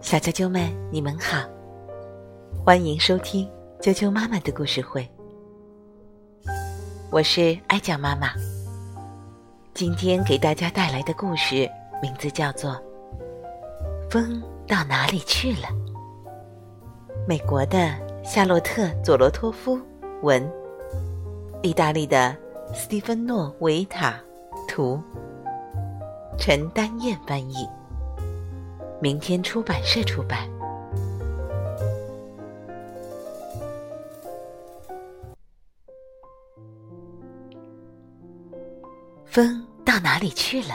小啾啾们，你们好，欢迎收听啾啾妈妈的故事会。我是爱讲妈妈，今天给大家带来的故事名字叫做《风到哪里去了》。美国的夏洛特·佐罗托夫文，意大利的斯蒂芬诺·维塔图，陈丹燕翻译，明天出版社出版。风到哪里去了？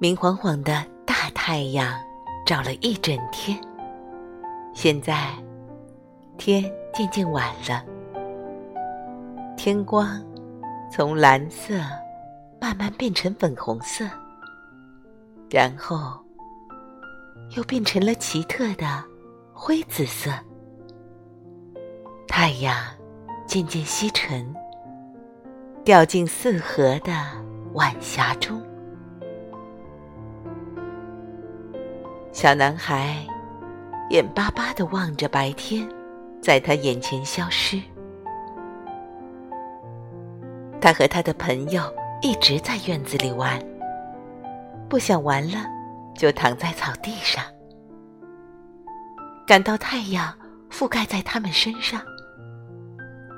明晃晃的大太阳照了一整天，现在天渐渐晚了，天光从蓝色慢慢变成粉红色，然后又变成了奇特的灰紫色。太阳渐渐西沉。掉进四合的晚霞中，小男孩眼巴巴的望着白天在他眼前消失。他和他的朋友一直在院子里玩，不想玩了，就躺在草地上，感到太阳覆盖在他们身上，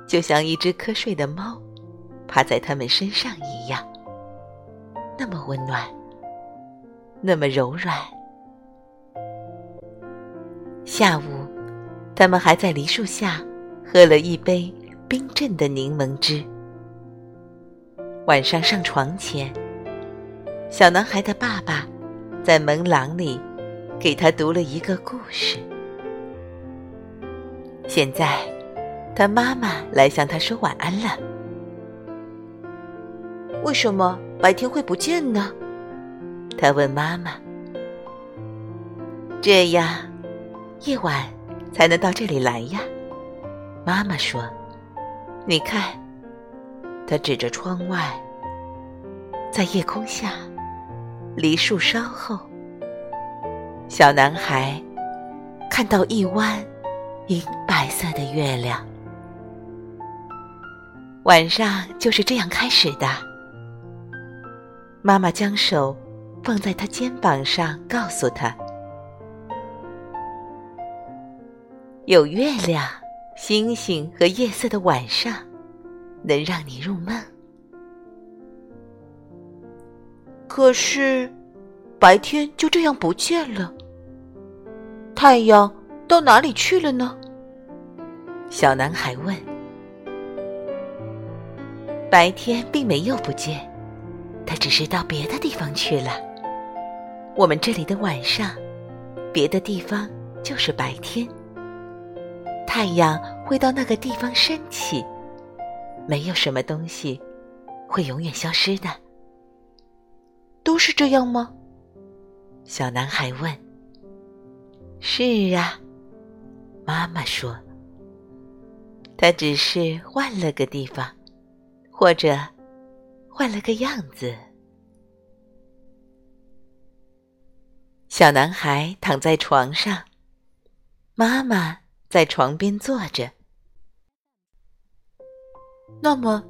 就像一只瞌睡的猫。趴在他们身上一样，那么温暖，那么柔软。下午，他们还在梨树下喝了一杯冰镇的柠檬汁。晚上上床前，小男孩的爸爸在门廊里给他读了一个故事。现在，他妈妈来向他说晚安了。为什么白天会不见呢？他问妈妈。这样，夜晚才能到这里来呀。妈妈说：“你看。”他指着窗外，在夜空下，梨树梢后，小男孩看到一弯银白色的月亮。晚上就是这样开始的。妈妈将手放在他肩膀上，告诉他：“有月亮、星星和夜色的晚上，能让你入梦。可是，白天就这样不见了。太阳到哪里去了呢？”小男孩问。白天并没有不见。他只是到别的地方去了。我们这里的晚上，别的地方就是白天。太阳会到那个地方升起，没有什么东西会永远消失的。都是这样吗？小男孩问。是啊，妈妈说。他只是换了个地方，或者。换了个样子。小男孩躺在床上，妈妈在床边坐着。那么，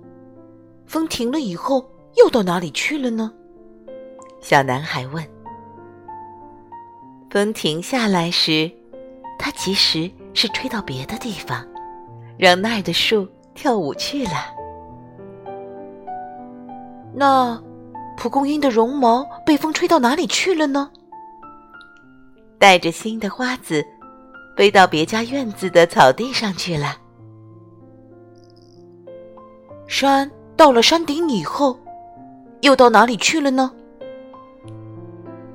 风停了以后又到哪里去了呢？小男孩问。风停下来时，它其实是吹到别的地方，让那儿的树跳舞去了。那蒲公英的绒毛被风吹到哪里去了呢？带着新的花籽，飞到别家院子的草地上去了。山到了山顶以后，又到哪里去了呢？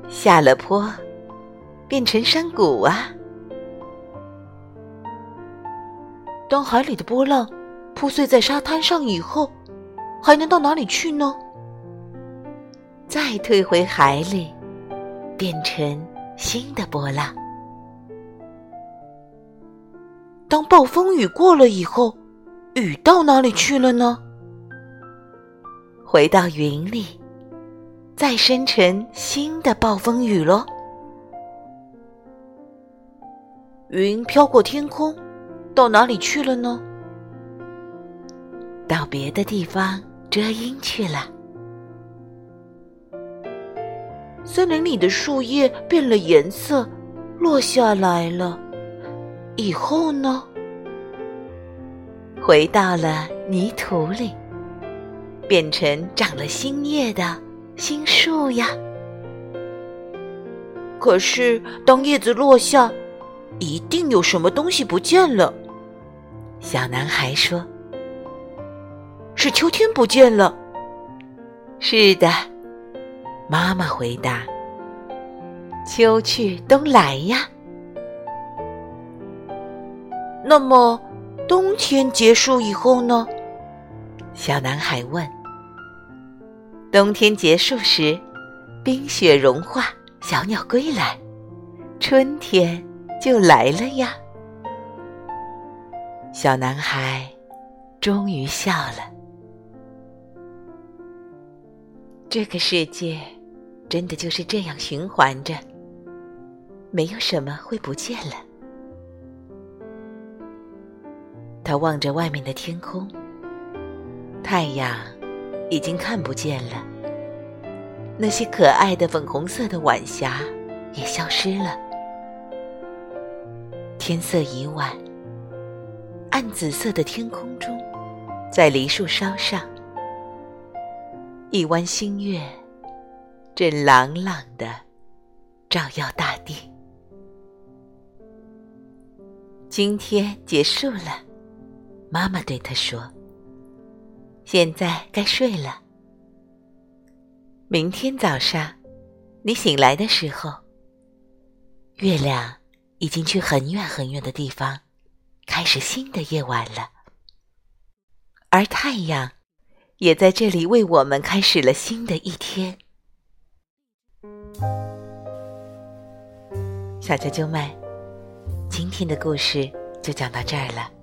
下了坡，变成山谷啊。当海里的波浪铺碎在沙滩上以后，还能到哪里去呢？再退回海里，变成新的波浪。当暴风雨过了以后，雨到哪里去了呢？回到云里，再生成新的暴风雨喽。云飘过天空，到哪里去了呢？到别的地方遮阴去了。森林里的树叶变了颜色，落下来了。以后呢？回到了泥土里，变成长了新叶的新树呀。可是，当叶子落下，一定有什么东西不见了。小男孩说：“是秋天不见了。”是的。妈妈回答：“秋去冬来呀。”那么，冬天结束以后呢？小男孩问。冬天结束时，冰雪融化，小鸟归来，春天就来了呀。小男孩终于笑了。这个世界。真的就是这样循环着，没有什么会不见了。他望着外面的天空，太阳已经看不见了，那些可爱的粉红色的晚霞也消失了。天色已晚，暗紫色的天空中，在梨树梢上，一弯新月。正朗朗的照耀大地。今天结束了，妈妈对他说：“现在该睡了。明天早上你醒来的时候，月亮已经去很远很远的地方，开始新的夜晚了。而太阳也在这里为我们开始了新的一天。”小啾啾们，今天的故事就讲到这儿了。